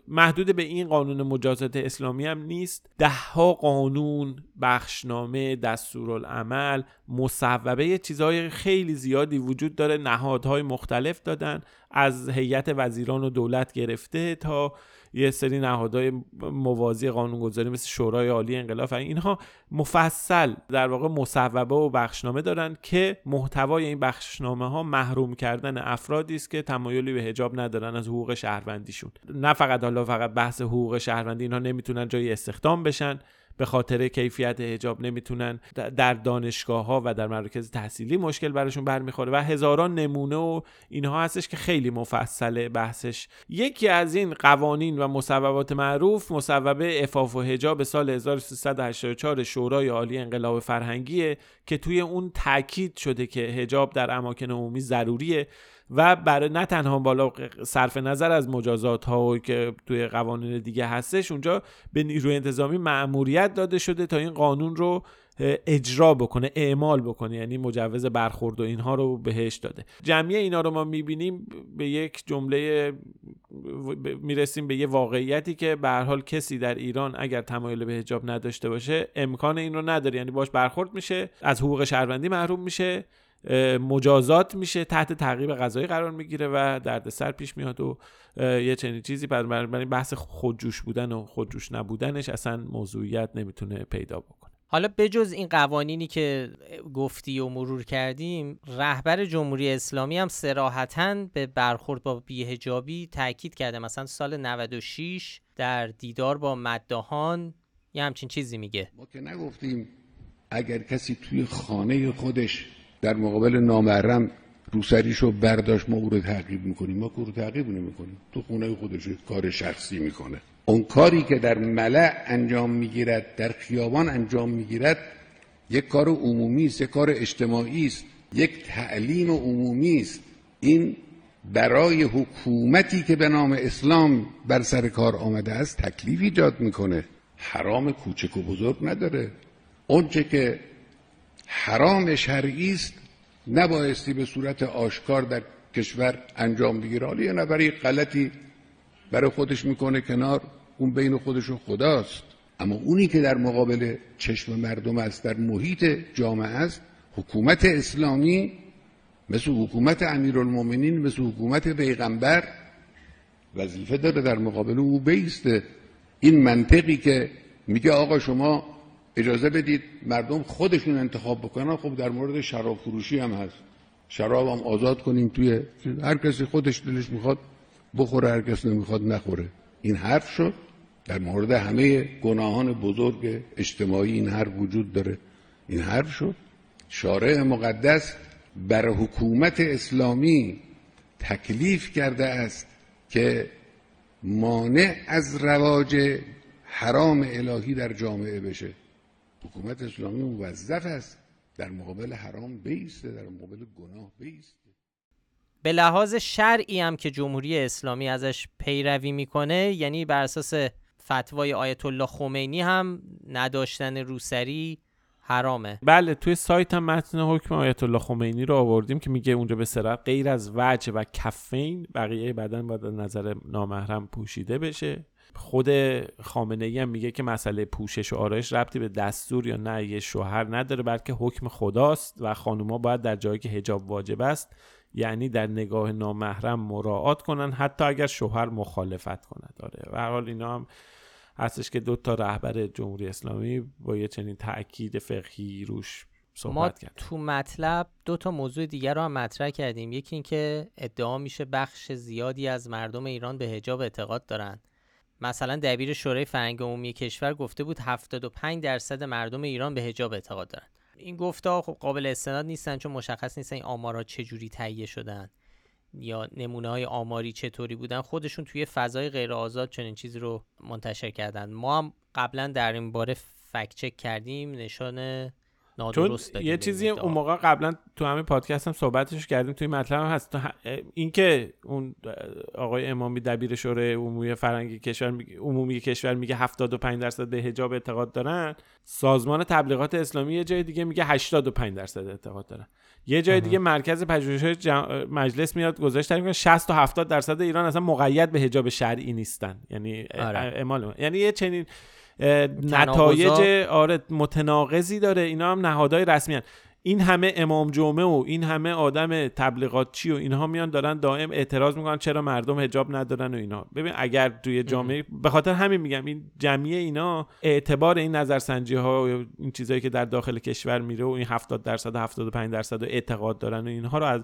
محدود به این قانون مجازات اسلامی هم نیست. ده ها قانون بخشنامه دستورالعمل مصوبه چیزهای خیلی زیادی وجود داره. نهادهای مختلف دادن از هیئت وزیران و دولت گرفته تا یه سری نهادهای موازی قانونگذاری مثل شورای عالی انقلاب اینها مفصل در واقع مصوبه و بخشنامه دارن که محتوای این بخشنامه ها محروم کردن افرادی است که تمایلی به حجاب ندارن از حقوق شهروندیشون. نه فقط حالا فقط بحث حقوق شهروندی اینها نمی‌تونن جای استخدام بشن. به خاطر کیفیت حجاب نمی‌تونن در دانشگاه ها و در مراکز تحصیلی مشکل براشون برمیخوره و هزاران نمونه و اینها هستش که خیلی مفصله بحثش. یکی از این قوانین و مصوبات معروف مصوبه افاف و حجاب سال 1384 شورای عالی انقلاب فرهنگیه که توی اون تاکید شده که حجاب در اماکن عمومی ضروریه. و برای نه تنها بالا صرف نظر از مجازات ها که توی قوانین دیگه هستش اونجا به نیروی انتظامی مأموریت داده شده تا این قانون رو اجرا بکنه اعمال بکنه یعنی مجوز برخورد و اینها رو بهش داده. جمعی اینا رو ما می‌بینیم به یک جمله می‌رسیم به یه واقعیتی که به هر حال کسی در ایران اگر تمایل به حجاب نداشته باشه امکان این رو نداره. یعنی باش برخورد میشه از حقوق شهروندی محروم میشه. مجازات میشه تحت تعقیب قضایی قرار می‌گیره و دردسر پیش میاد و یه چنین چیزی. برای بحث خودجوش بودن و خودجوش نبودنش اصلا موضوعیت نمی‌تونه پیدا بکنه.
حالا بجز این قوانینی که گفتی و مرور کردیم رهبر جمهوری اسلامی هم سراحتا به برخورد با بیهجابی تاکید کرده. مثلا سال 96 در دیدار با مدهان یه همچین چیزی میگه.
ما که نگفتیم اگر کسی توی خانه خودش در مقابل نامحرم روسریشو برداشت ما او رو تعقیب می‌کنیم. ما او رو تعقیب نمی‌کنیم. تو خونه خودش کار شخصی می‌کنه. اون کاری که در ملع انجام می‌گیرد در خیابان انجام می‌گیرد یک کار عمومی است یک کار اجتماعی است یک تعلیم عمومی است. این برای حکومتی که به نام اسلام بر سر کار آمده است تکلیف ایجاد می‌کنه. حرام کوچک و بزرگ نداره. اونچه که حرام شرعی است نبایستی به صورت آشکار در کشور انجام بگیره. حالا یه نفری غلطی برای خودش می‌کنه کنار اون بین خودش و خداست. اما اونی که در مقابل چشم مردم است در محیط جامعه است حکومت اسلامی مثل حکومت امیرالمومنین مثل حکومت پیغمبر وظیفه داره در مقابل او بیسته. این منطقی که میگه آقا شما اجازه بدید مردم خودشون انتخاب بکنن. خب در مورد شراب فروشی هم هست. شراب هم آزاد کنیم توی هر کسی خودش دلش می‌خواد بخوره هر کسی نمی‌خواد نخوره. این حرف شد. در مورد همه گناهان بزرگ اجتماعی این حرف وجود داره. این حرف شد. شارع مقدس بر حکومت اسلامی تکلیف کرده است که مانع از رواج حرام الهی در جامعه بشه. حکومت اسلامی موظف است. در مقابل حرام بیسته در مقابل گناه بیسته.
به لحاظ شرعی هم که جمهوری اسلامی ازش پیروی می‌کنه یعنی بر اساس فتوای آیت الله خمینی هم نداشتن روسری حرامه.
بله توی سایت هم متن حکم آیت الله خمینی رو آوردیم که میگه اونجا به صراحت غیر از وجه و کفین بقیه بدن باید نظر نامحرم پوشیده بشه. خود خامنه ای هم میگه که مسئله پوشش و آرایش ربطی به دستور یا نه یه شوهر نداره بلکه حکم خداست و خانوما باید در جایی که هجاب واجب است یعنی در نگاه نامحرم مراعات کنن حتی اگر شوهر مخالفت کند. داره و هر حال اینا هم هستش که دو تا رهبر جمهوری اسلامی با یه چنین تاکید فقهی روش صحبت ما کرد.
تو مطلب دو تا موضوع دیگر رو هم مطرح کردیم. یکی اینکه ادعا میشه بخش زیادی از مردم ایران به هجاب اعتقاد دارن. مثلا دبیر شورای فرهنگ عمومی کشور گفته بود 75 درصد مردم ایران به حجاب اعتقاد دارن. این گفته خب قابل استناد نیستن چون مشخص نیستن این آمارا چجوری تهیه شدن یا نمونه های آماری چطوری بودن. خودشون توی فضای غیر آزاد چنین چیزی رو منتشر کردن. ما هم قبلا در این باره فکت چک کردیم. نشان
چون یه چیزی اون موقع قبلا تو همین پادکست هم صحبتش کردیم توی مطلب هم هست. اینکه اون آقای امامی دبیر شورای عمومی فرنگی کشور عمومی کشور میگه 75 درصد به حجاب اعتقاد دارن سازمان تبلیغات اسلامی یه جای دیگه میگه 85 درصد اعتقاد دارن. یه جای دیگه مرکز پژوهش مجلس میاد گذاشت می‌کنه 60 تا 70 درصد ایران اصلا مقید به حجاب شرعی نیستن. یعنی آره. یعنی یه چنین نتایج آره متناقضی داره. اینا هم نهادهای رسمی هن. این همه امام جمعه و این همه آدم تبلیغاتچی و اینها میان دارن دائم اعتراض می‌کنن چرا مردم حجاب ندارن و اینا. ببین اگر توی جامعه به خاطر همین میگم این جمعیه اینا اعتبار این نظرسنجی ها و این چیزهایی که در داخل کشور میره و این 70 درصد و 75 درصد اعتقاد دارن و اینها رو از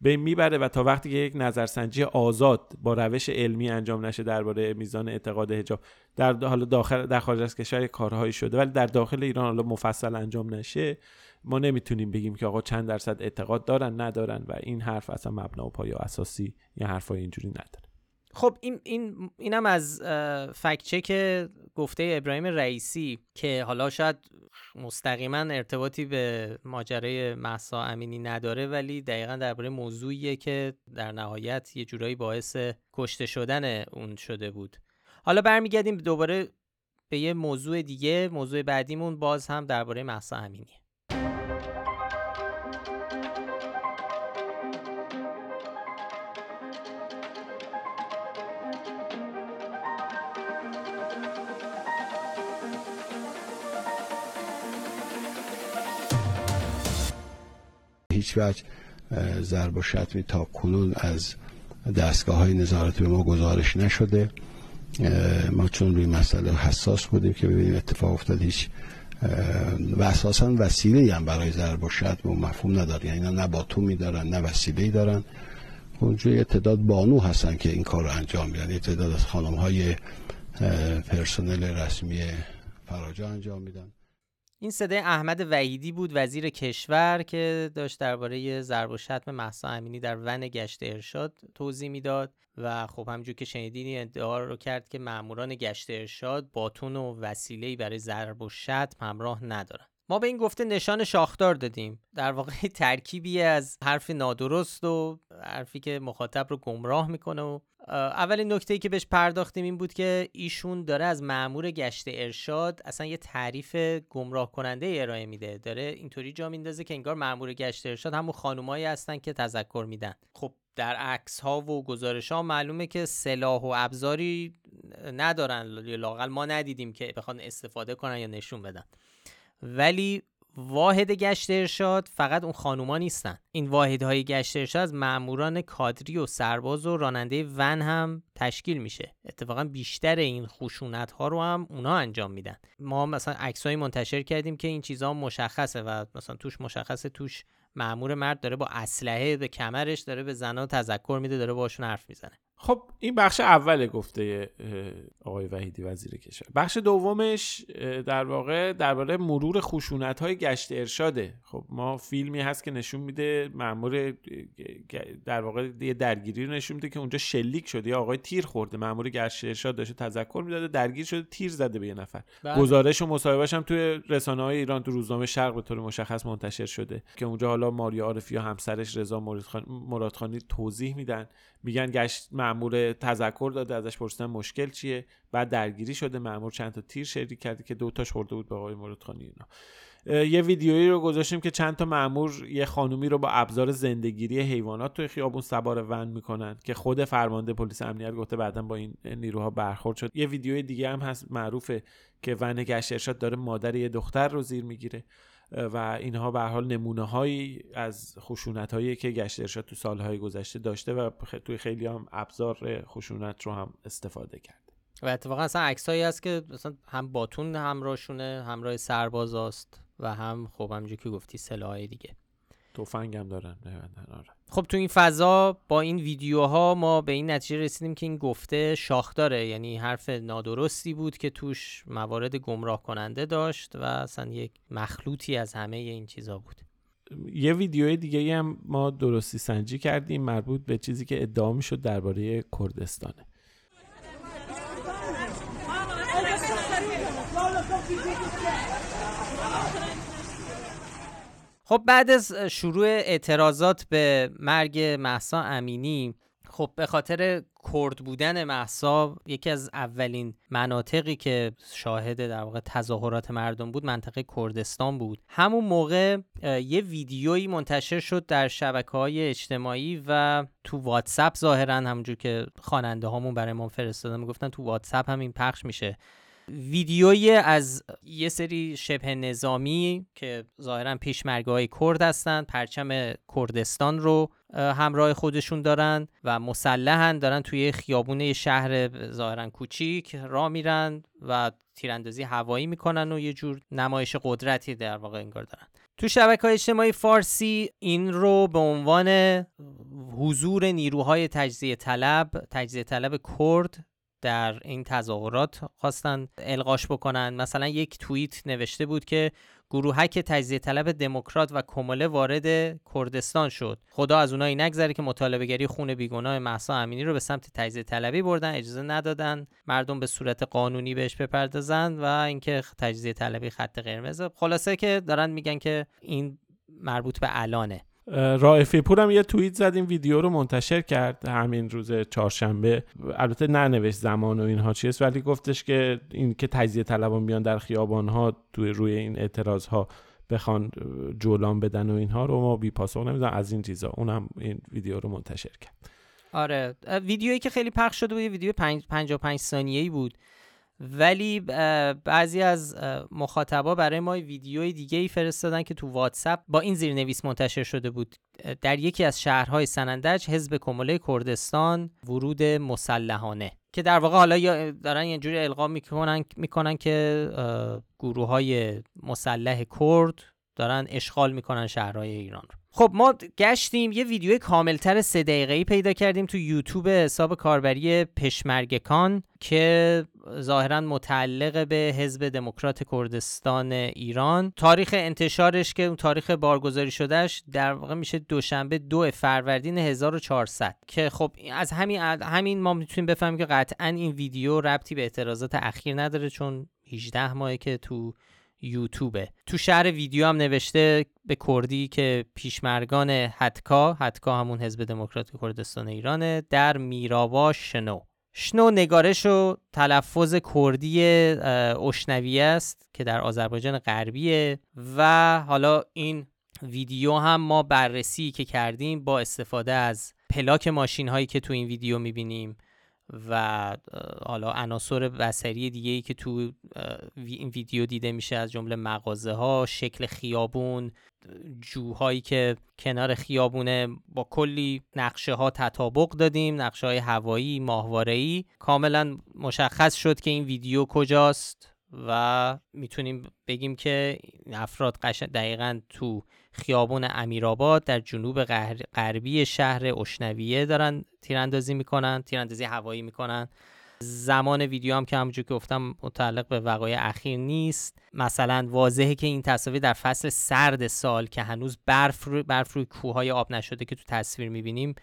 به می‌بره و تا وقتی که یک نظرسنجی آزاد با روش علمی انجام نشه درباره میزان اعتقاد حجاب در حالا داخل در خارج از کشور کارهایی شده ولی در داخل ایران حالا مفصل انجام نشه ما نمی‌تونیم بگیم که آقا چند درصد اعتقاد دارن ندارن و این حرف اصلا مبنا و پایه اساسی یا حرفای اینجوری نداره.
خب این این اینم از فکت چک گفته ابراهیم رئیسی که حالا شاید مستقیما ارتباطی به ماجرای محسا امینی نداره ولی دقیقا درباره موضوعیه که در نهایت یه جورایی باعث کشته شدن اون شده بود. حالا برمیگردیم دوباره به یه موضوع دیگه. موضوع بعدیمون باز هم درباره محسا امینیه.
هیچ وجه ضرب و شتمی تا کنون از دستگاه های نظارت به ما گزارش نشده. ما چون روی مسئله حساس بودیم که ببینیم اتفاق افتاد هیچ و اساسا وسیله هم برای ضرب و شتم مفهوم نداره. یعنی نه باتون میدارن نه وسیله دارن. اونجا تعداد بانو هستن که این کار رو انجام میدن. یه تعداد از خانم های پرسنل رسمی فراجا انجام میدن.
این صدای احمد وحیدی بود وزیر کشور که داشت درباره ضرب و شتم مهسا امینی در ون گشت ارشاد توضیح می‌داد و خب همجور که شنیدین ادعا رو کرد که ماموران گشت ارشاد باتون و وسیله‌ای برای ضرب و شتم همراه ندارن. ما به این گفته نشان شاخدار دادیم. در واقع ترکیبی از حرف نادرست و حرفی که مخاطب رو گمراه می‌کنه و اولین نکته که بهش پرداختیم این بود که ایشون داره از معمور گشت ارشاد اصلا یه تعریف گمراه کننده ارائه میده. داره اینطوری جا میندازه که انگار معمور گشت ارشاد همون خانومایی هستن که تذکر میدن. خب در عکس ها و گزارش ها معلومه که سلاح و ابزاری ندارن. لاقل ما ندیدیم که بخوان استفاده کنن یا نشون بدن. ولی واحد گشت ارشاد فقط اون خانوما نیستن. این واحدهای گشت ارشاد از ماموران کادری و سرباز و راننده ون هم تشکیل میشه. اتفاقا بیشتر این خشونت ها رو هم اونا انجام میدن. ما مثلا عکسایی منتشر کردیم که این چیزها مشخصه و مثلا توش مشخصه توش مامور مرد داره با اسلحه به کمرش داره به زنها تذکر میده داره باشون حرف می‌زنه.
خب این بخش اول گفته آقای وحیدی وزیر کشور. بخش دومش در واقع درباره مرور خشونت های گشت ارشاده. خب ما فیلمی هست که نشون میده مامور در واقع یه درگیری رو نشون میده که اونجا شلیک شده. یا آقای تیر خورده. مامور گشت ارشاد داشته تذکر می‌داده. درگیر شده تیر زده به یه نفر. بله. گزارش و مصاحبهش هم توی رسانه های ایران تو روزنامه شرق به طور مشخص منتشر شده که اونجا حالا ماریا عارفی یا همسرش رضا مرادخانی توضیح میدن. میگن گشت مامور تذکر داده ازش پرسیدن مشکل چیه؟ بعد درگیری شده مامور چند تا تیر شلیک کرده که دو تاش خورده بود به آقای مرادخانی اینا. یه ویدیویی رو گذاشتیم که چند تا مامور یه خانومی رو با ابزار زندگیری حیوانات توی خیابون سوار ون می‌کنن که خود فرمانده پلیس امنیت گفته بعدا با این نیروها برخورد شد. یه ویدیوی دیگه هم هست معروفه که ون گشت ارشاد داره مادر یه دختر رو زیر می‌گیره. و اینها به حال نمونه هایی از خشونت هایی که گشت ارشاد تو سالهای گذشته داشته و توی خیلی هم ابزار خشونت رو هم استفاده کرده.
و اتفاقا اصلا عکسایی هست که مثلا هم باتون همراهشونه همراه سرباز است و هم خب همونجوری که گفتی سلاحهای دیگه.
تفنگ هم دارن
آره. خب تو این فضا با این ویدیوها ما به این نتیجه رسیدیم که این گفته شاخ داره یعنی حرف نادرستی بود که توش موارد گمراه کننده داشت و اصلا یک مخلوطی از همه این چیزا بود
یه ویدیوی دیگه هم ما درستی سنجی کردیم مربوط به چیزی که ادعا می‌شد درباره کردستانه
خب بعد از شروع اعتراضات به مرگ محسا امینی خب به خاطر کرد بودن محسا یکی از اولین مناطقی که شاهد در واقع تظاهرات مردم بود منطقه کردستان بود. همون موقع یه ویدیویی منتشر شد در شبکه های اجتماعی و تو واتساپ ظاهرا همونجور که خواننده هامون برای ما فرستادن می‌گفتن تو واتساپ همین پخش میشه. ویدیویی از یه سری شبه نظامی که ظاهرا پیشمرگه های کرد هستند پرچم کردستان رو همراه خودشون دارن و مسلحن دارن توی خیابون شهر ظاهرا کوچیک را میرن و تیراندازی هوایی می‌کنن و یه جور نمایش قدرتی در واقع انگار دارن. تو شبکه های اجتماعی فارسی این رو به عنوان حضور نیروهای تجزیه طلب تجزیه طلب کرد در این تظاهرات خواستن القاش بکنن. مثلا یک توییت نوشته بود که گروهک تجزیه طلب دموکرات و کمله وارد کردستان شد. خدا از اونایی نگذره که مطالبه گری خون بیگناه محسا امینی رو به سمت تجزیه طلبی بردن اجازه ندادن مردم به صورت قانونی بهش بپردازن و اینکه تجزیه طلبی خط قرمز. خلاصه که دارن میگن که این مربوط به الانه.
رائفی پور هم یه توییت زد این ویدیو رو منتشر کرد همین روز چهارشنبه. البته ننوشت زمان و اینها چیست ولی گفتش که این که تجزیه طلبان بیان در خیابان ها توی روی این اعتراض ها بخوان جولان بدن و اینها رو ما بی پاسخ نمی‌دونم از این چیزا. اونم این ویدیو رو منتشر کرد.
آره ویدیویی که خیلی پخش شده بود یه ویدیو 55 ثانیه‌ای بود. ولی بعضی از مخاطبا برای ما ویدیوی دیگه ای فرستادن که تو واتساپ با این زیرنویس منتشر شده بود. در یکی از شهرهای سنندج حزب کمله کردستان ورود مسلحانه. که در واقع حالا دارن یه جوری القا می‌کنن می‌کنن که گروه های مسلح کرد دارن اشغال می‌کنن شهرهای ایران رو. خب ما گشتیم یه ویدیو کاملتر سه دقیقه‌ای پیدا کردیم تو یوتیوب حساب کاربری پشمرگکان که ظاهرا متعلق به حزب دموکرات کردستان ایران. تاریخ انتشارش که اون تاریخ بارگذاری شدهش در واقع میشه دوشنبه دو فروردین 1400 که خب از همین همین ما می‌تونیم بفهمیم که قطعا این ویدیو ربطی به اعتراضات اخیر نداره چون 18 ماهه که تو یوتیوبه. تو شهر ویدیو هم نوشته به کردی که پیشمرگان حتکا حتکا همون حزب دموکرات کردستان ایرانه در میراوا شنو. شنو نگارش و تلفظ کردی اشنویه است که در آذربایجان غربیه و حالا این ویدیو هم ما بررسی که کردیم با استفاده از پلاک ماشین هایی که تو این ویدیو می‌بینیم. و حالا عناصر بصری دیگه ای که تو این ویدیو دیده میشه از جمله مغازه ها شکل خیابون جوهایی که کنار خیابونه با کلی نقشه ها تطابق دادیم نقشه های هوایی ماهواره کاملا مشخص شد که این ویدیو کجاست. و می‌تونیم بگیم که افراد قشن دقیقا تو خیابون امیرآباد در جنوب غربی شهر اشنویه دارن تیراندازی می‌کنن تیراندازی هوایی می‌کنن. زمان ویدیو هم که همونجور که گفتم متعلق به وقایع اخیر نیست. مثلا واضحه که این تصاویر در فصل سرد سال که هنوز برف روی برف روی کوههای آب نشده که تو تصویر می‌بینیم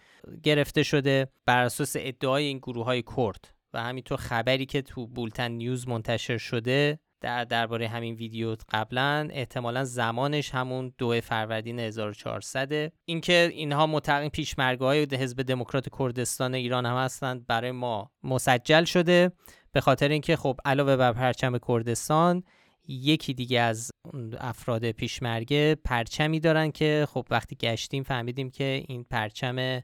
گرفته شده بر اساس ادعای این گروه های کرد. و همینطور خبری که تو بولتن نیوز منتشر شده در درباره همین ویدیو قبلا احتمالا زمانش همون دو فروردین 1400 اینکه اینها متقین پیشمرگه های حزب دموکرات کردستان ایران هم هستند برای ما مسجل شده. به خاطر اینکه خب علاوه بر پرچم کردستان یکی دیگه از افراد پیشمرگه پرچمی دارن که خب وقتی گشتیم فهمیدیم که این پرچم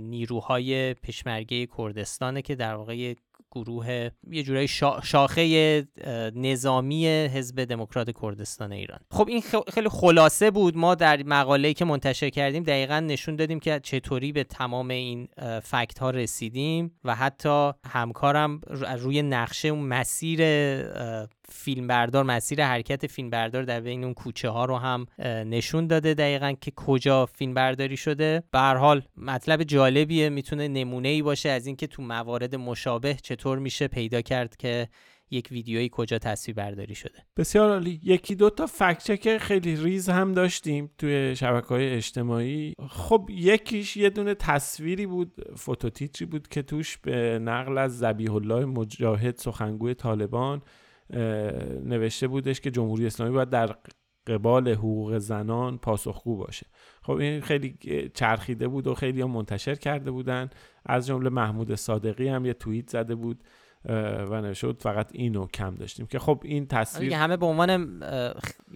نیروهای پیشمرگه کردستانه که در واقع گروه یه جورایی شاخه نظامی حزب دموکرات کردستان ایران. خب این خیلی خلاصه بود. ما در مقاله‌ای که منتشر کردیم دقیقا نشون دادیم که چطوری به تمام این فکت ها رسیدیم و حتی همکارم روی نقشه اون مسیر فیلمبردار مسیر حرکت فیلمبردار در بین اون کوچه ها رو هم نشون داده دقیقا که کجا فیلم برداری شده. به حال مطلب جالبیه می‌تونه نمونه ای باشه از اینکه تو موارد مشابه چطور میشه پیدا کرد که یک ویدیویی کجا تصویر برداری شده.
بسیار عالی. یکی دو تا فکت خیلی ریز هم داشتیم توی شبکه های اجتماعی. خب یکیش یه دونه تصویری بود فوتوتیتری بود که توش به نقل از زبیح الله مجاهد سخنگوی طالبان نوشته بودش که جمهوری اسلامی باید در قبال حقوق زنان پاسخگو باشه. خب این خیلی چرخیده بود و خیلی هم منتشر کرده بودن. از جمله محمود صادقی هم یه توییت زده بود و نشد فقط اینو کم داشتیم که خب این تصویر
همه به عنوان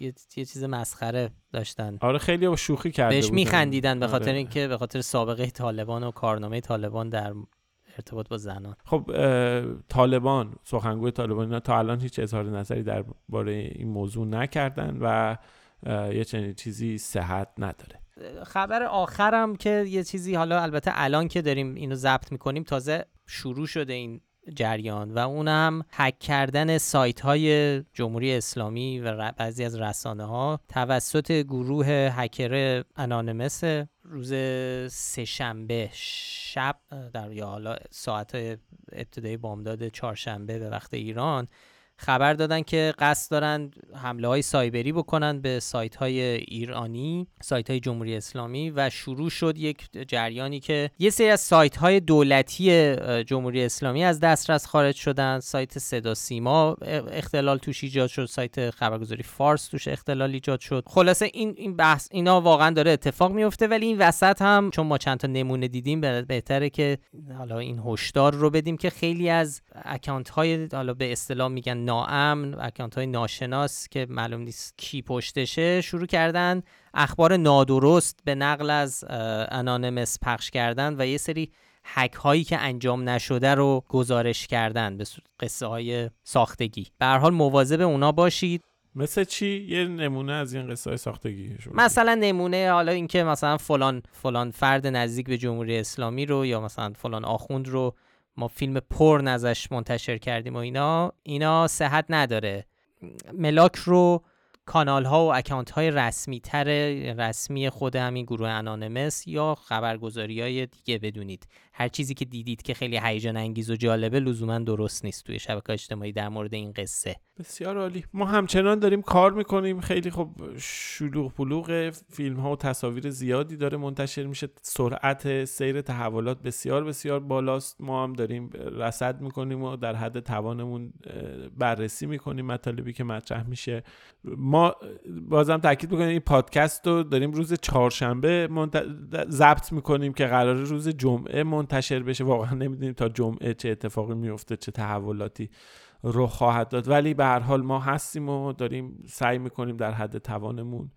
یه چیز مسخره داشتن.
آره خیلی شوخی کرده
بهش میخندیدن به خاطر آره. اینکه به خاطر سابقه طالبان و کارنامه طالبان در ارتباط با زنان.
خب طالبان سخنگوی طالبان اینا تا الان هیچ اظهار نظری درباره این موضوع نکردن و یه چنین چیزی صحت نداره.
خبر آخرم که یه چیزی حالا البته الان که داریم اینو ضبط می‌کنیم تازه شروع شده این جریان و اونم هک کردن سایت های جمهوری اسلامی و بعضی از رسانه ها توسط گروه هکر انانمس روز سهشنبه شب در یا حالا ساعت ابتدای بامداد چهارشنبه به وقت ایران خبر دادن که قصد دارن حمله های سایبری بکنن به سایت های ایرانی سایت های جمهوری اسلامی و شروع شد یک جریانی که یه سری از سایت های دولتی جمهوری اسلامی از دسترس خارج شدن. سایت صدا سیما اختلال توش ایجاد شد. سایت خبرگزاری فارس توش اختلال ایجاد شد. خلاصه این این بحث اینا واقعا داره اتفاق میفته ولی این وسط هم چون ما چند تا نمونه دیدیم بهتره که حالا این هشدار رو بدیم که خیلی از اکانت های حالا به اصطلاح میگن ناامن اکانت های ناشناس که معلوم نیست کی پشتشه شروع کردن اخبار نادرست به نقل از انانمس پخش کردن و یه سری حک هایی که انجام نشده رو گزارش کردن به قصه های ساختگی. به هر حال مواظب اونا باشید.
مثل چی؟ یه نمونه از این قصه های ساختگی
مثلا نمونه حالا اینکه مثلا فلان فلان فرد نزدیک به جمهوری اسلامی رو یا مثلا فلان آخوند رو ما فیلم پر ازش منتشر کردیم و اینا اینا صحت نداره. ملاک رو کانال ها و اکانت های رسمی تر رسمی خود همین گروه انانمس یا خبرگزاری های دیگه بدونید. هر چیزی که دیدید که خیلی هیجان انگیز و جالبه لزوما درست نیست توی شبکه اجتماعی در مورد این قصه.
بسیار عالی. ما همچنان داریم کار می‌کنیم. خیلی خب شلوغ بلوغ فیلم ها و تصاویر زیادی داره منتشر میشه. سرعت سیر تحولات بسیار بسیار بالاست. ما هم داریم رصد می‌کنیم و در حد توانمون بررسی می‌کنیم مطالبی که مطرح میشه. ما بازم تاکید می‌کنیم این پادکست رو داریم روز چهارشنبه ضبط می‌کنیم که قرار روز جمعه منتشر بشه. واقعا نمی‌دونیم تا جمعه چه اتفاقی میفته چه تحولاتی رو خواهد داد. ولی به هر حال ما هستیم و داریم سعی می‌کنیم در حد توانمون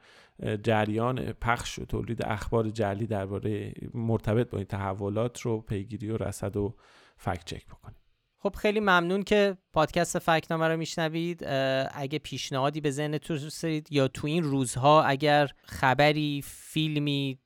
جریان پخش و تولید اخبار جلی درباره مرتبط با این تحولات رو پیگیری و رصد و fact check بکنیم.
خب خیلی ممنون که پادکست فکت‌نامه رو میشنوید. اگه پیشنهادی به ذهنتون رسید یا تو این روزها اگر خبری فیلمی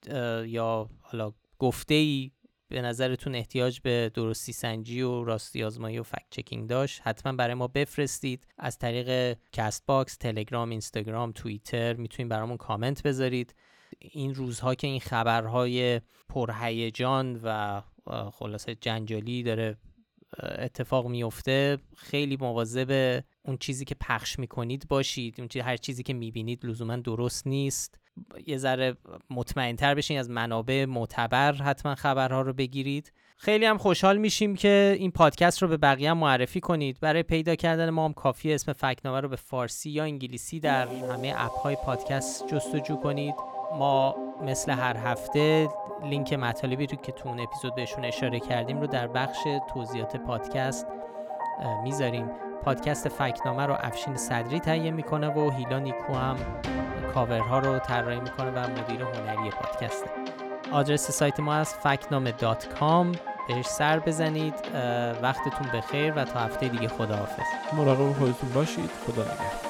یا حالا گفته ای به نظرتون احتیاج به درستی سنجی و راستی آزمایی و fact checking داشت؟ حتما برای ما بفرستید. از طریق Castbox تلگرام اینستاگرام توییتر می‌تونید برامون کامنت بذارید. این روزها که این خبرهای پرهیجان و خلاصه جنجالی داره اتفاق میفته خیلی مواظب اون چیزی که پخش می‌کنید باشید. اون چیز هر چیزی که می‌بینید لزوما درست نیست. یه ذره مطمئنتر بشین از منابع معتبر حتما خبرها رو بگیرید. خیلی هم خوشحال میشیم که این پادکست رو به بقیه هم معرفی کنید. برای پیدا کردن ما هم کافی اسم فکنامه رو به فارسی یا انگلیسی در همه اپ های پادکست جستجو کنید. ما مثل هر هفته لینک مطالبی رو که تو اون اپیزود بهشون اشاره کردیم رو در بخش توضیحات پادکست می‌ذاریم. پادکست فکنامه رو افشین صدری تهیه می‌کنه و هیلا نیکو هم کاورها رو طراحی می‌کنه و مدیر هنری پادکسته آدرس سایت ما از فکنامه بهش سر بزنید. وقتتون بخیر و تا هفته دیگه خداحافظ.
مراقب خودتون باشید. خدا نگهدار.